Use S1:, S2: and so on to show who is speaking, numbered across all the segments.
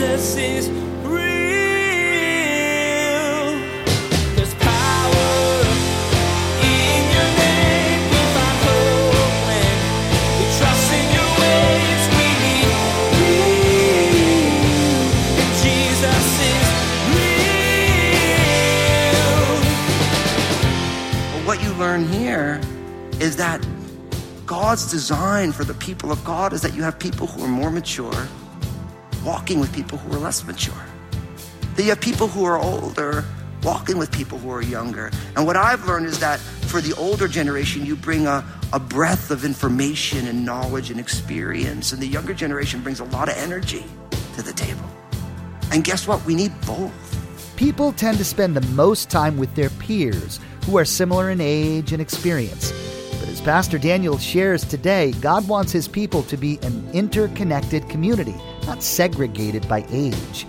S1: Jesus is.
S2: What you learn here is that God's design for the people of God is that you have people who are more mature walking with people who are less mature. That you have people who are older walking with people who are younger. And what I've learned is that for the older generation, you bring a, a breadth of information and knowledge and experience. And the younger generation brings a lot of energy to the table. And guess what? We need both.
S3: People tend to spend the most time with their peers who are similar in age and experience. But as Pastor Daniel shares today, God wants his people to be an interconnected community, not segregated by age.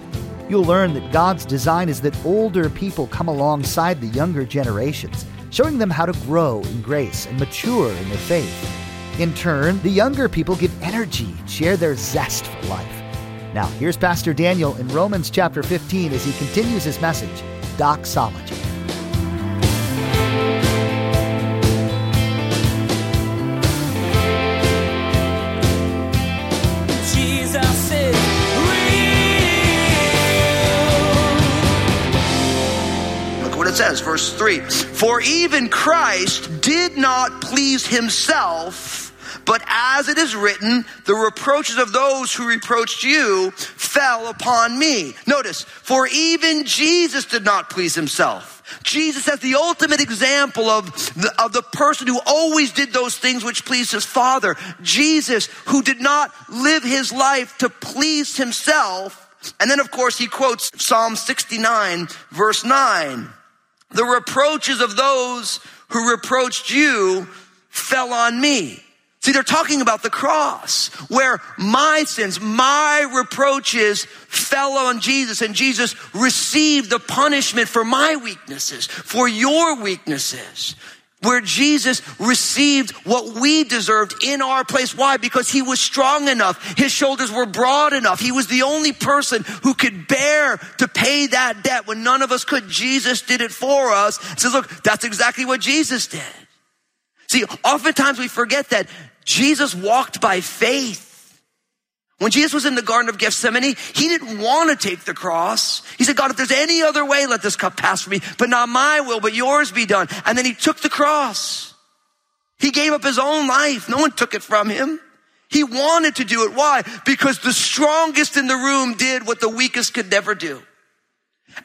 S3: You'll learn that God's design is that older people come alongside the younger generations, showing them how to grow in grace and mature in their faith. In turn, the younger people give energy and share their zest for life. Now, here's Pastor Daniel in Romans chapter 15 as he continues his message, Doxology.
S2: It says, verse 3. For even Christ did not please himself, but as it is written, the reproaches of those who reproached you fell upon me. Notice, for even Jesus did not please himself. Jesus as the ultimate example of the, of the person who always did those things which pleased his Father. Jesus, who did not live his life to please himself. And then, of course, he quotes Psalm 69, verse 9. The reproaches of those who reproached you fell on me. See, they're talking about the cross where my sins, my reproaches fell on Jesus and Jesus received the punishment for my weaknesses, for your weaknesses. Where Jesus received what we deserved in our place. Why? Because he was strong enough. His shoulders were broad enough. He was the only person who could bear to pay that debt when none of us could. Jesus did it for us. Says, look, that's exactly what Jesus did. See, oftentimes we forget that Jesus walked by faith. When Jesus was in the Garden of Gethsemane, he didn't want to take the cross. He said, God, if there's any other way, let this cup pass from me, but not my will, but yours be done. And then he took the cross. He gave up his own life. No one took it from him. He wanted to do it. Why? Because the strongest in the room did what the weakest could never do.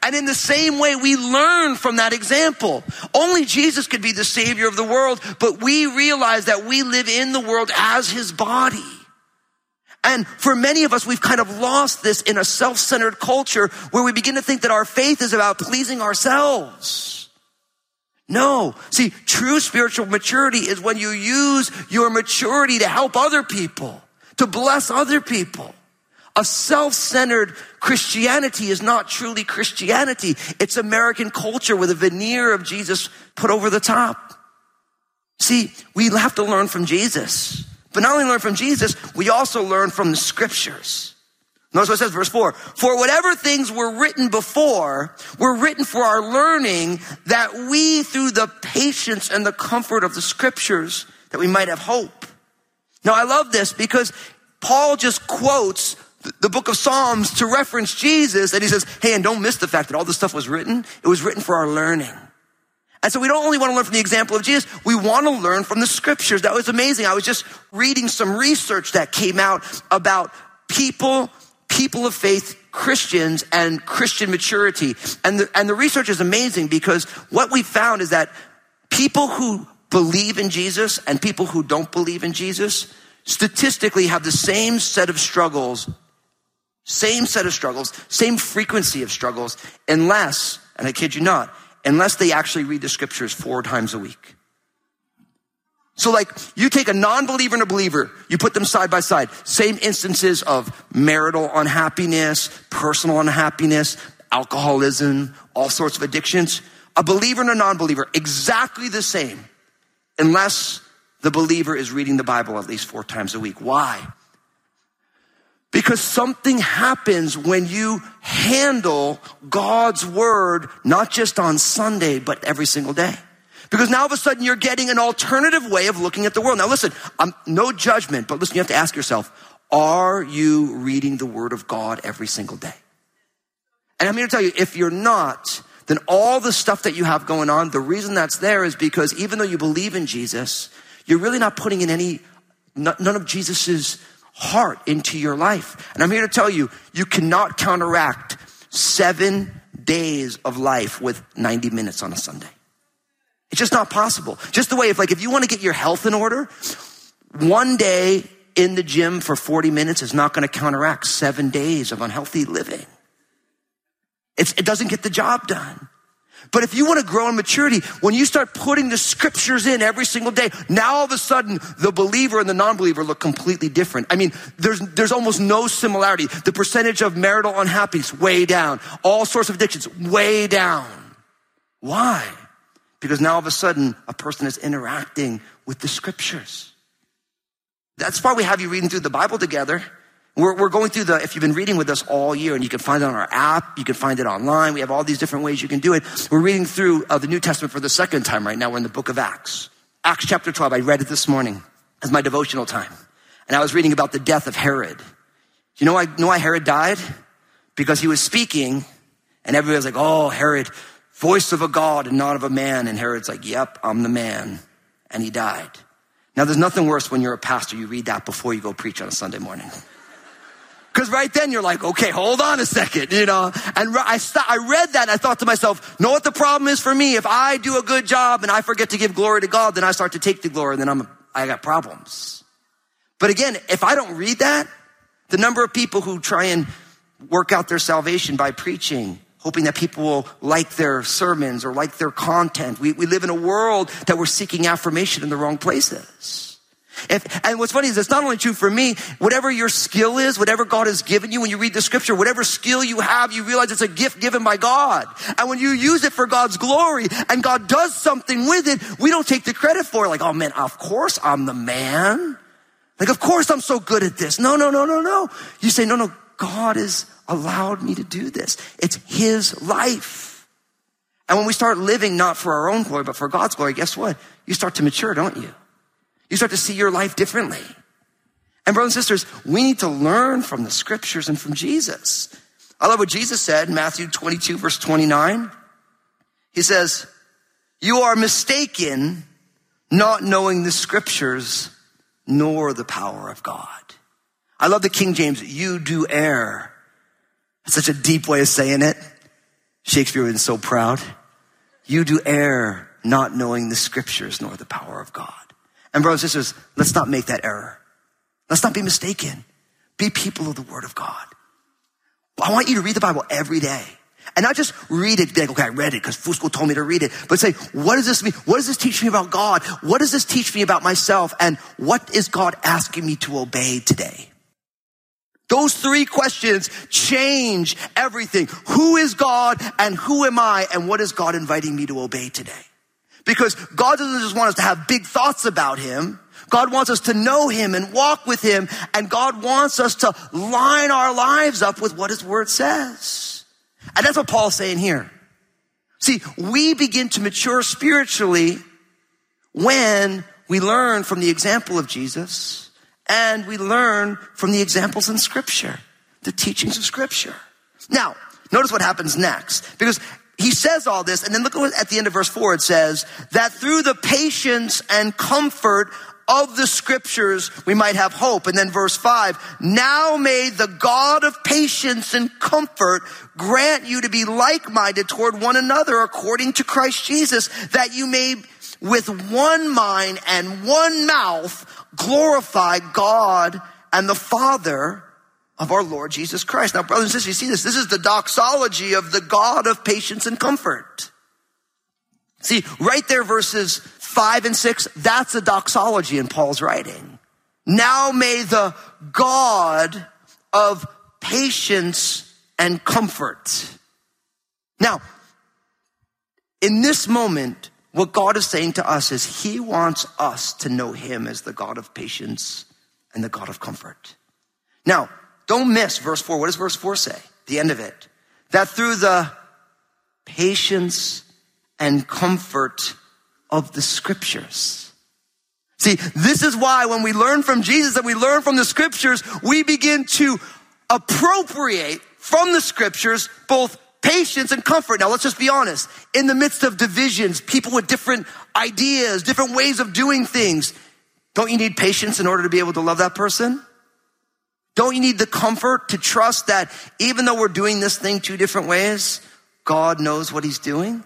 S2: And in the same way, we learn from that example. Only Jesus could be the savior of the world, but we realize that we live in the world as his body. And for many of us, we've kind of lost this in a self-centered culture where we begin to think that our faith is about pleasing ourselves. No. See, true spiritual maturity is when you use your maturity to help other people, to bless other people. A self-centered Christianity is not truly Christianity. It's American culture with a veneer of Jesus put over the top. See, we have to learn from Jesus. But not only learn from Jesus, we also learn from the scriptures. Notice what it says, verse 4. For whatever things were written before were written for our learning that we through the patience and the comfort of the scriptures that we might have hope. Now I love this because Paul just quotes the book of Psalms to reference Jesus and he says, hey, and don't miss the fact that all this stuff was written. It was written for our learning. And so we don't only want to learn from the example of Jesus, we want to learn from the scriptures. That was amazing. I was just reading some research that came out about people, people of faith, Christians and Christian maturity. And the, and the research is amazing because what we found is that people who believe in Jesus and people who don't believe in Jesus statistically have the same set of struggles same set of struggles, same frequency of struggles, unless, and I kid you not, unless they actually read the scriptures four times a week. So like, you take a non-believer and a believer, you put them side by side, same instances of marital unhappiness, personal unhappiness, alcoholism, all sorts of addictions. A believer and a non-believer, exactly the same, unless the believer is reading the Bible at least four times a week. Why? Because something happens when you handle God's word, not just on Sunday, but every single day. Because now all of a sudden you're getting an alternative way of looking at the world. Now listen, I'm no judgment, but listen, you have to ask yourself, are you reading the word of God every single day? And I'm here to tell you, if you're not, then all the stuff that you have going on, the reason that's there is because even though you believe in Jesus, you're really not putting in any, none of Jesus's heart into your life. And I'm here to tell you, you cannot counteract seven days of life with 90 minutes on a Sunday. It's just not possible. Just the way if like, if you want to get your health in order, one day in the gym for 40 minutes is not going to counteract seven days of unhealthy living. It's, it doesn't get the job done. But if you want to grow in maturity, when you start putting the scriptures in every single day, now all of a sudden the believer and the non-believer look completely different. I mean, there's, there's almost no similarity. The percentage of marital unhappiness, way down. All sorts of addictions, way down. Why? Because now all of a sudden a person is interacting with the scriptures. That's why we have you reading through the Bible together. We're, we're going through the, if you've been reading with us all year, and you can find it on our app, you can find it online. We have all these different ways you can do it. We're reading through uh, the New Testament for the second time right now. We're in the book of Acts. Acts chapter 12. I read it this morning as my devotional time. And I was reading about the death of Herod. You know you know why Herod died? Because he was speaking, and everybody was like, oh, Herod, voice of a God and not of a man. And Herod's like, yep, I'm the man. And he died. Now, there's nothing worse when you're a pastor, you read that before you go preach on a Sunday morning. Because right then you're like, okay, hold on a second, you know. And I, st- I read that and I thought to myself, know what the problem is for me? If I do a good job and I forget to give glory to God, then I start to take the glory and then I'm, I got problems. But again, if I don't read that, the number of people who try and work out their salvation by preaching, hoping that people will like their sermons or like their content. We, we live in a world that we're seeking affirmation in the wrong places. If, and what's funny is it's not only true for me, whatever your skill is, whatever God has given you when you read the scripture, whatever skill you have, you realize it's a gift given by God. And when you use it for God's glory and God does something with it, we don't take the credit for it. Like, oh man, of course I'm the man. Like, of course I'm so good at this. No, no, no, no, no. You say, no, no, God has allowed me to do this. It's His life. And when we start living not for our own glory, but for God's glory, guess what? You start to mature, don't you? You start to see your life differently. And brothers and sisters, we need to learn from the scriptures and from Jesus. I love what Jesus said in Matthew 22 verse 29. He says, you are mistaken not knowing the scriptures nor the power of God. I love the King James, you do err. That's such a deep way of saying it. Shakespeare was so proud. You do err not knowing the scriptures nor the power of God. And brothers and sisters, let's not make that error. Let's not be mistaken. Be people of the word of God. I want you to read the Bible every day. And not just read it, be like, okay, I read it because Fusco told me to read it, but say, what does this mean? What does this teach me about God? What does this teach me about myself? And what is God asking me to obey today? Those three questions change everything. Who is God and who am I and what is God inviting me to obey today? Because God doesn't just want us to have big thoughts about Him. God wants us to know Him and walk with Him. And God wants us to line our lives up with what His Word says. And that's what Paul's saying here. See, we begin to mature spiritually when we learn from the example of Jesus and we learn from the examples in scripture, the teachings of scripture. Now, notice what happens next because he says all this, and then look at the end of verse four, it says that through the patience and comfort of the scriptures, we might have hope. And then verse five, now may the God of patience and comfort grant you to be like-minded toward one another according to Christ Jesus, that you may with one mind and one mouth glorify God and the Father of our Lord Jesus Christ. Now, brothers and sisters, you see this? This is the doxology of the God of patience and comfort. See, right there, verses five and six, that's a doxology in Paul's writing. Now may the God of patience and comfort. Now, in this moment, what God is saying to us is He wants us to know Him as the God of patience and the God of comfort. Now, Don't miss verse four. What does verse four say? The end of it. That through the patience and comfort of the scriptures. See, this is why when we learn from Jesus and we learn from the scriptures, we begin to appropriate from the scriptures both patience and comfort. Now let's just be honest. In the midst of divisions, people with different ideas, different ways of doing things, don't you need patience in order to be able to love that person? Don't you need the comfort to trust that even though we're doing this thing two different ways, God knows what he's doing?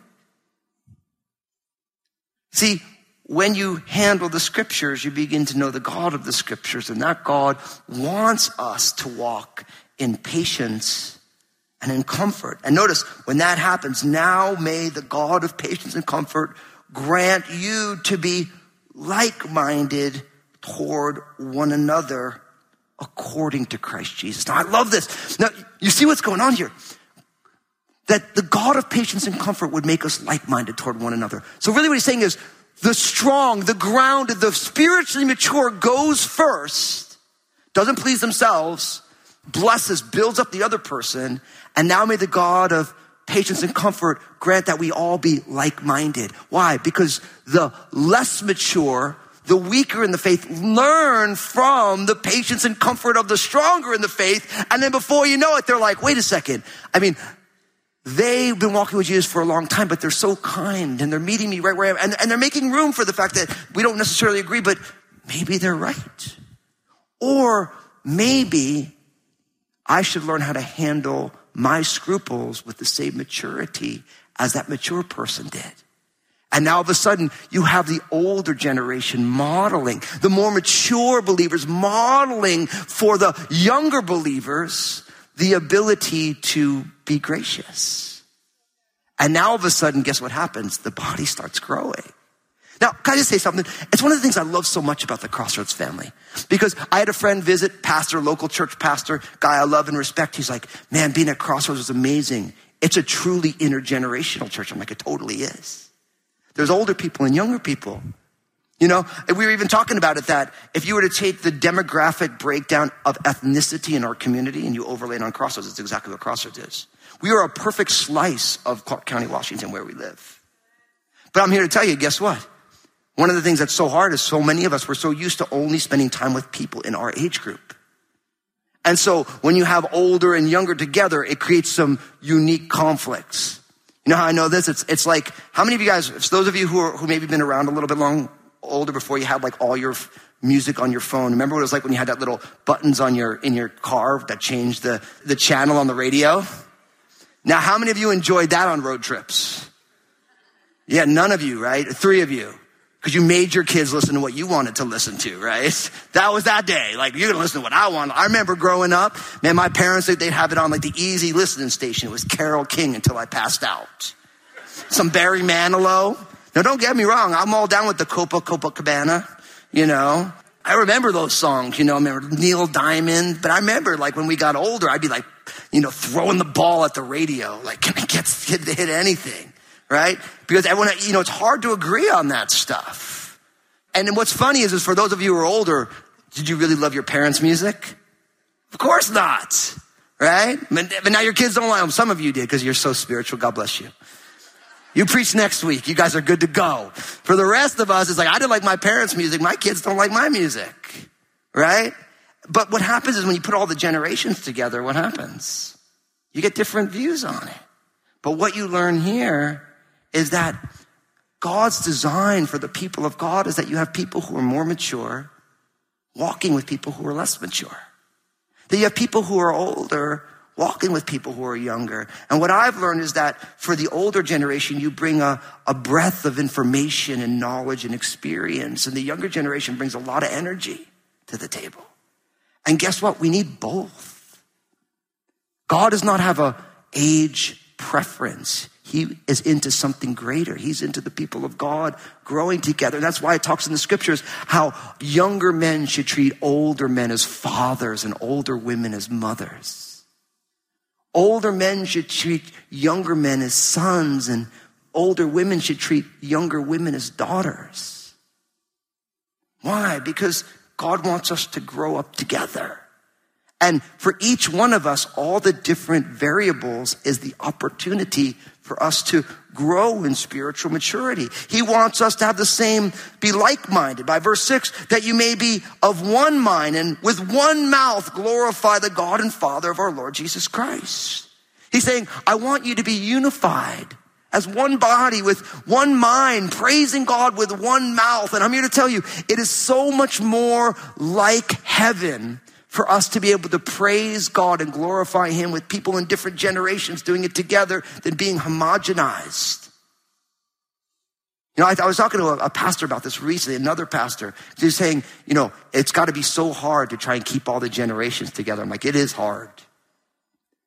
S2: See, when you handle the scriptures, you begin to know the God of the scriptures, and that God wants us to walk in patience and in comfort. And notice when that happens, now may the God of patience and comfort grant you to be like-minded toward one another according to Christ Jesus. Now I love this. Now you see what's going on here. That the God of patience and comfort would make us like-minded toward one another. So really what he's saying is the strong, the grounded, the spiritually mature goes first, doesn't please themselves, blesses, builds up the other person, and now may the God of patience and comfort grant that we all be like-minded. Why? Because the less mature, the weaker in the faith learn from the patience and comfort of the stronger in the faith. And then before you know it, they're like, wait a second. I mean, they've been walking with Jesus for a long time, but they're so kind and they're meeting me right where I am. And, and they're making room for the fact that we don't necessarily agree, but maybe they're right. Or maybe I should learn how to handle my scruples with the same maturity as that mature person did. And now all of a sudden you have the older generation modeling, the more mature believers modeling for the younger believers the ability to be gracious. And now all of a sudden, guess what happens? The body starts growing. Now, can I just say something? It's one of the things I love so much about the Crossroads family. Because I had a friend visit, pastor, local church pastor, guy I love and respect. He's like, man, being at Crossroads was amazing. It's a truly intergenerational church. I'm like, it totally is. There's older people and younger people. You know, we were even talking about it that if you were to take the demographic breakdown of ethnicity in our community and you overlay it on Crossroads, it's exactly what Crossroads is. We are a perfect slice of Clark County, Washington, where we live. But I'm here to tell you, guess what? One of the things that's so hard is so many of us, we're so used to only spending time with people in our age group. And so when you have older and younger together, it creates some unique conflicts. You know how I know this? It's, it's like, how many of you guys, those of you who are, who maybe been around a little bit long, older before you had like all your music on your phone. Remember what it was like when you had that little buttons on your, in your car that changed the, the channel on the radio? Now, how many of you enjoyed that on road trips? Yeah, none of you, right? Three of you. Because you made your kids listen to what you wanted to listen to, right? That was that day. Like, you're gonna listen to what I want. I remember growing up, man, my parents, they'd have it on like the easy listening station. It was Carole King until I passed out. Some Barry Manilow. Now, don't get me wrong. I'm all down with the Copa Copacabana, you know. I remember those songs, you know, I remember Neil Diamond, but I remember like when we got older, I'd be like, you know, throwing the ball at the radio. Like, can I get, get hit anything? Right? Because everyone, you know, it's hard to agree on that stuff. And then what's funny is, is for those of you who are older, did you really love your parents' music? Of course not, right? But now your kids don't like them. Some of you did because you're so spiritual. God bless you. You preach next week. You guys are good to go. For the rest of us, it's like, I didn't like my parents' music. My kids don't like my music, right? But what happens is when you put all the generations together, what happens? You get different views on it. But what you learn here is that God's design for the people of God is that you have people who are more mature walking with people who are less mature. That you have people who are older walking with people who are younger. And what I've learned is that for the older generation, you bring a, a breadth of information and knowledge and experience. And the younger generation brings a lot of energy to the table. And guess what? We need both. God does not have a age preference. He is into something greater. He's into the people of God growing together. That's why it talks in the scriptures how younger men should treat older men as fathers and older women as mothers. Older men should treat younger men as sons and older women should treat younger women as daughters. Why? Because God wants us to grow up together. And for each one of us, all the different variables is the opportunity for us to grow in spiritual maturity. He wants us to have the same, be like-minded. By verse six, that you may be of one mind and with one mouth glorify the God and Father of our Lord Jesus Christ. He's saying, I want you to be unified as one body with one mind, praising God with one mouth. And I'm here to tell you, it is so much more like heaven for us to be able to praise God and glorify Him with people in different generations doing it together than being homogenized. You know, I, I was talking to a, a, pastor about this recently, another pastor. He was saying, you know, it's got to be so hard to try and keep all the generations together. I'm like, it is hard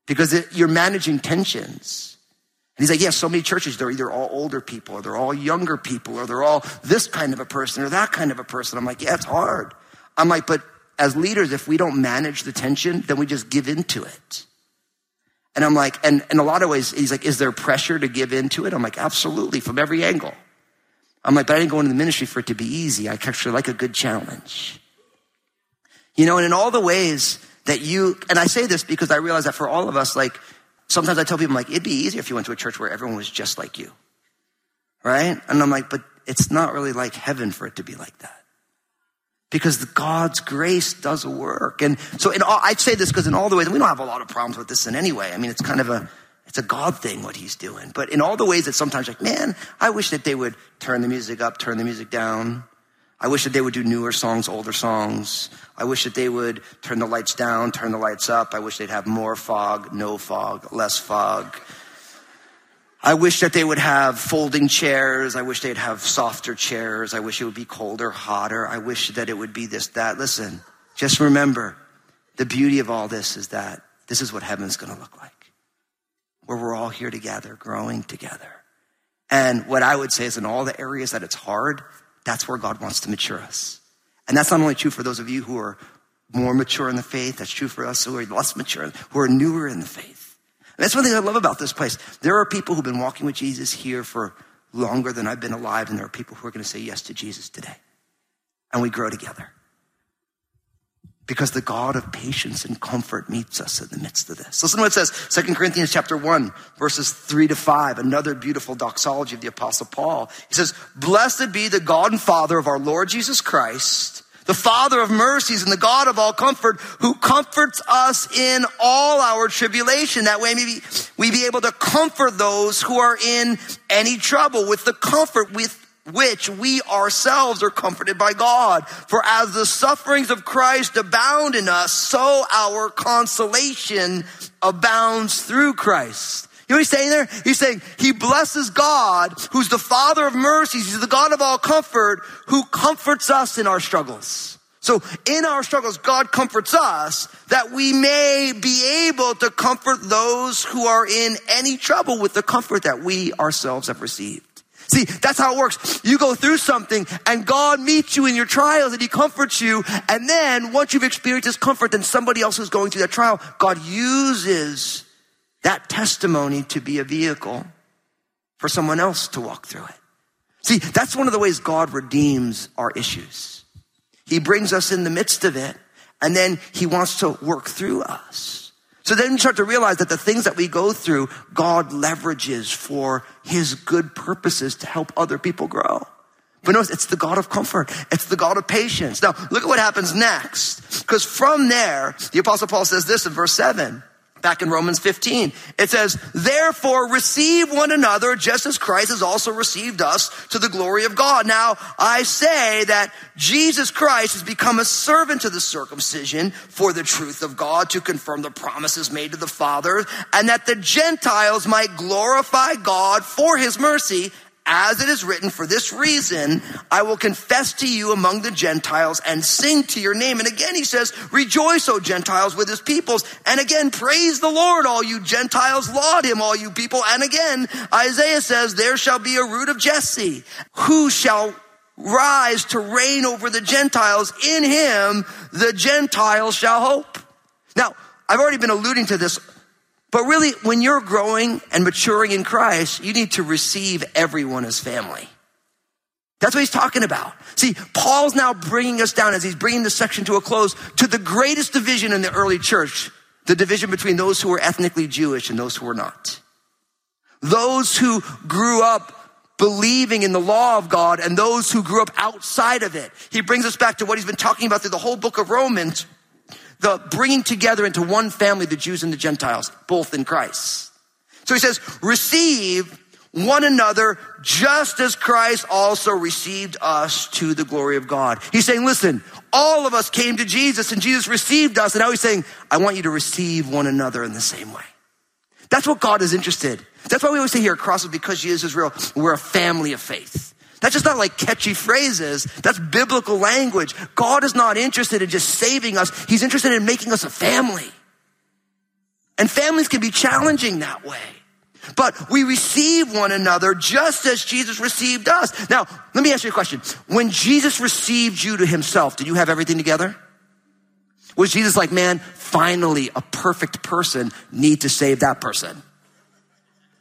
S2: because it, you're managing tensions. And he's like, yeah, so many churches, they're either all older people or they're all younger people or they're all this kind of a person or that kind of a person. I'm like, yeah, it's hard. I'm like, but as leaders, if we don't manage the tension, then we just give into it. And I'm like, and in a lot of ways, he's like, is there pressure to give into it? I'm like, absolutely, from every angle. I'm like, but I didn't go into the ministry for it to be easy. I actually like a good challenge. You know, and in all the ways that you, and I say this because I realize that for all of us, like, sometimes I tell people, like, it'd be easier if you went to a church where everyone was just like you. Right? And I'm like, but it's not really like heaven for it to be like that because God's grace does work. And so all, I'd say this because in all the ways, we don't have a lot of problems with this in any way. I mean, it's kind of a, it's a God thing what he's doing. But in all the ways that sometimes like, man, I wish that they would turn the music up, turn the music down. I wish that they would do newer songs, older songs. I wish that they would turn the lights down, turn the lights up. I wish they'd have more fog, no fog, less fog. I wish that they would have folding chairs. I wish they'd have softer chairs. I wish it would be colder, hotter. I wish that it would be this, that. Listen, just remember the beauty of all this is that this is what heaven's going to look like, where we're all here together, growing together. And what I would say is in all the areas that it's hard, that's where God wants to mature us. And that's not only true for those of you who are more mature in the faith, that's true for us who are less mature, who are newer in the faith. And that's one thing I love about this place. There are people who've been walking with Jesus here for longer than I've been alive, and there are people who are going to say yes to Jesus today. And we grow together. Because the God of patience and comfort meets us in the midst of this. Listen to what it says, 2 Corinthians chapter 1, verses 3 to 5, another beautiful doxology of the apostle Paul. He says, Blessed be the God and Father of our Lord Jesus Christ, the Father of mercies and the God of all comfort, who comforts us in all our tribulation. That way maybe we be able to comfort those who are in any trouble with the comfort with which we ourselves are comforted by God. For as the sufferings of Christ abound in us, so our consolation abounds through Christ. You know what he's saying there? He's saying he blesses God, who's the Father of mercies. He's the God of all comfort, who comforts us in our struggles. So in our struggles, God comforts us that we may be able to comfort those who are in any trouble with the comfort that we ourselves have received. See, that's how it works. You go through something and God meets you in your trials and He comforts you. And then once you've experienced His comfort, then somebody else who's going through that trial, God uses that testimony to be a vehicle for someone else to walk through it. See, that's one of the ways God redeems our issues. He brings us in the midst of it and then he wants to work through us. So then you start to realize that the things that we go through, God leverages for his good purposes to help other people grow. But notice, it's the God of comfort. It's the God of patience. Now, look at what happens next. Because from there, the apostle Paul says this in verse seven back in Romans 15. It says, therefore receive one another just as Christ has also received us to the glory of God. Now I say that Jesus Christ has become a servant to the circumcision for the truth of God to confirm the promises made to the fathers and that the Gentiles might glorify God for his mercy as it is written, for this reason, I will confess to you among the Gentiles and sing to your name. And again, he says, rejoice, O Gentiles, with his peoples. And again, praise the Lord, all you Gentiles, laud him, all you people. And again, Isaiah says, there shall be a root of Jesse, who shall rise to reign over the Gentiles. In him, the Gentiles shall hope. Now, I've already been alluding to this but really, when you're growing and maturing in Christ, you need to receive everyone as family. That's what he's talking about. See, Paul's now bringing us down as he's bringing this section to a close to the greatest division in the early church, the division between those who were ethnically Jewish and those who were not. Those who grew up believing in the law of God and those who grew up outside of it. He brings us back to what he's been talking about through the whole book of Romans, the bringing together into one family the Jews and the Gentiles, both in Christ. So he says, receive one another just as Christ also received us to the glory of God. He's saying, listen, all of us came to Jesus and Jesus received us. And now he's saying, I want you to receive one another in the same way. That's what God is interested. That's why we always say here at Crossroads, because Jesus is real, we're a family of faith. That's just not like catchy phrases. That's biblical language. God is not interested in just saving us. He's interested in making us a family. And families can be challenging that way. But we receive one another just as Jesus received us. Now, let me ask you a question. When Jesus received you to himself, did you have everything together? Was Jesus like, man, finally a perfect person need to save that person?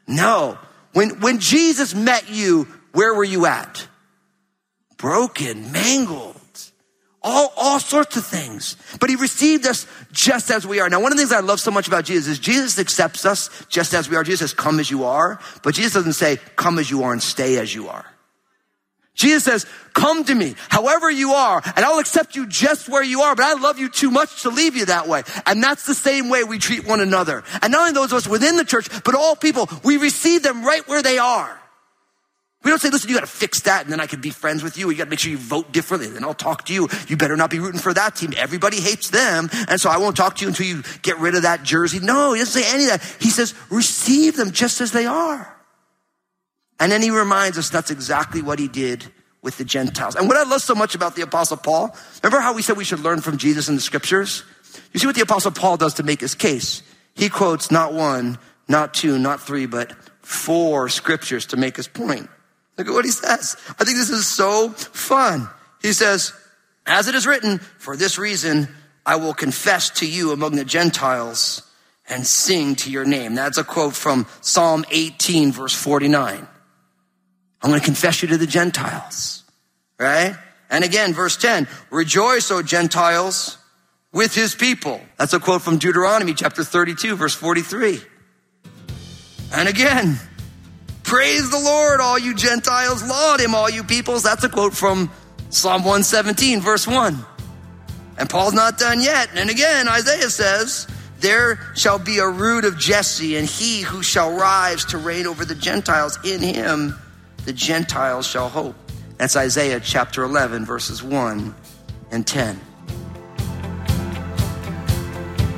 S2: No. When, when Jesus met you, where were you at? Broken, mangled all, all sorts of things. But he received us just as we are. Now, one of the things I love so much about Jesus is Jesus accepts us just as we are. Jesus says, come as you are. But Jesus doesn't say, come as you are and stay as you are. Jesus says, come to me, however you are, and I'll accept you just where you are, but I love you too much to leave you that way. And that's the same way we treat one another. And not only those of us within the church, but all people, we receive them right where they are. We don't say, listen, you got to fix that and then I can be friends with you. You got to make sure you vote differently. Then I'll talk to you. You better not be rooting for that team. Everybody hates them. And so I won't talk to you until you get rid of that jersey. No, he doesn't say any of that. He says, receive them just as they are. And then he reminds us that's exactly what he did with the Gentiles. And what I love so much about the apostle Paul, remember how we said we should learn from Jesus in the scriptures? You see what the apostle Paul does to make his case. He quotes not one, not two, not three, but four scriptures to make his point. Look at what he says. I think this is so fun. He says, as it is written, for this reason, I will confess to you among the Gentiles and sing to your name. That's a quote from Psalm 18 verse 49. I'm going to confess you to the Gentiles, right? And again, verse 10, rejoice, O Gentiles, with his people. That's a quote from Deuteronomy chapter 32 verse 43. And again, Praise the Lord, all you Gentiles. Laud him, all you peoples. That's a quote from Psalm 117, verse 1. And Paul's not done yet. And again, Isaiah says, There shall be a root of Jesse, and he who shall rise to reign over the Gentiles, in him the Gentiles shall hope. That's Isaiah chapter 11, verses 1 and 10.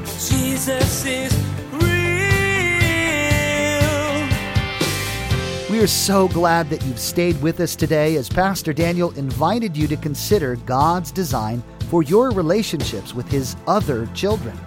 S1: Jesus is
S3: We are so glad that you've stayed with us today as Pastor Daniel invited you to consider God's design for your relationships with His other children.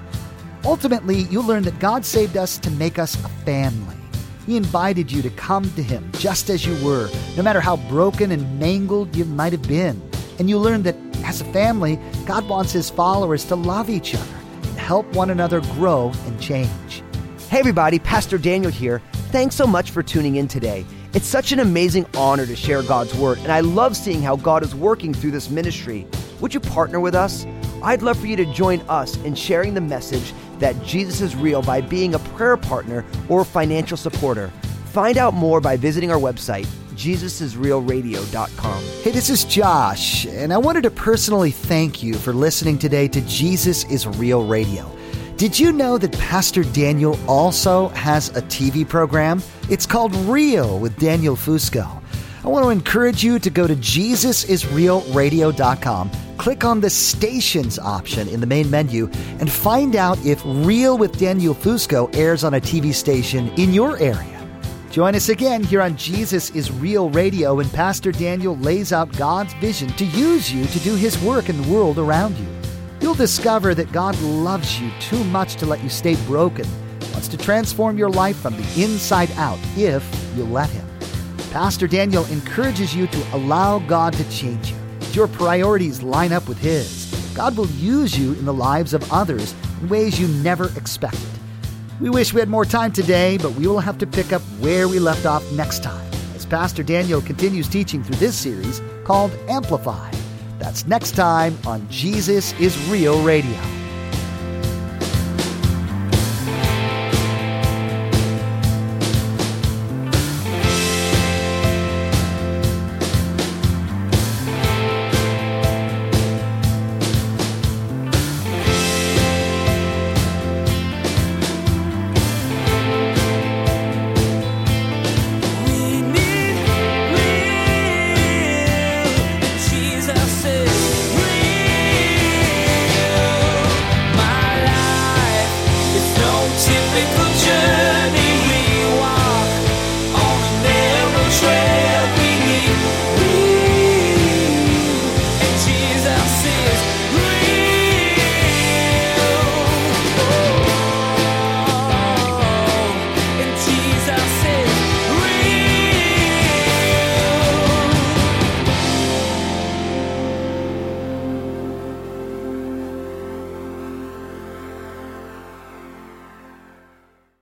S3: Ultimately, you'll learn that God saved us to make us a family. He invited you to come to Him just as you were, no matter how broken and mangled you might have been. And you learn that as a family, God wants His followers to love each other and help one another grow and change.
S4: Hey, everybody, Pastor Daniel here. Thanks so much for tuning in today. It's such an amazing honor to share God's Word, and I love seeing how God is working through this ministry. Would you partner with us? I'd love for you to join us in sharing the message that Jesus is real by being a prayer partner or financial supporter. Find out more by visiting our website, jesusisrealradio.com.
S3: Hey, this is Josh, and I wanted to personally thank you for listening today to Jesus is Real Radio. Did you know that Pastor Daniel also has a TV program? It's called Real with Daniel Fusco. I want to encourage you to go to JesusIsRealRadio.com, click on the stations option in the main menu, and find out if Real with Daniel Fusco airs on a TV station in your area. Join us again here on Jesus is Real Radio when Pastor Daniel lays out God's vision to use you to do his work in the world around you. Discover that God loves you too much to let you stay broken, wants to transform your life from the inside out if you let Him. Pastor Daniel encourages you to allow God to change you. Your priorities line up with His. God will use you in the lives of others in ways you never expected. We wish we had more time today, but we will have to pick up where we left off next time as Pastor Daniel continues teaching through this series called Amplify. That's next time on Jesus is Real Radio.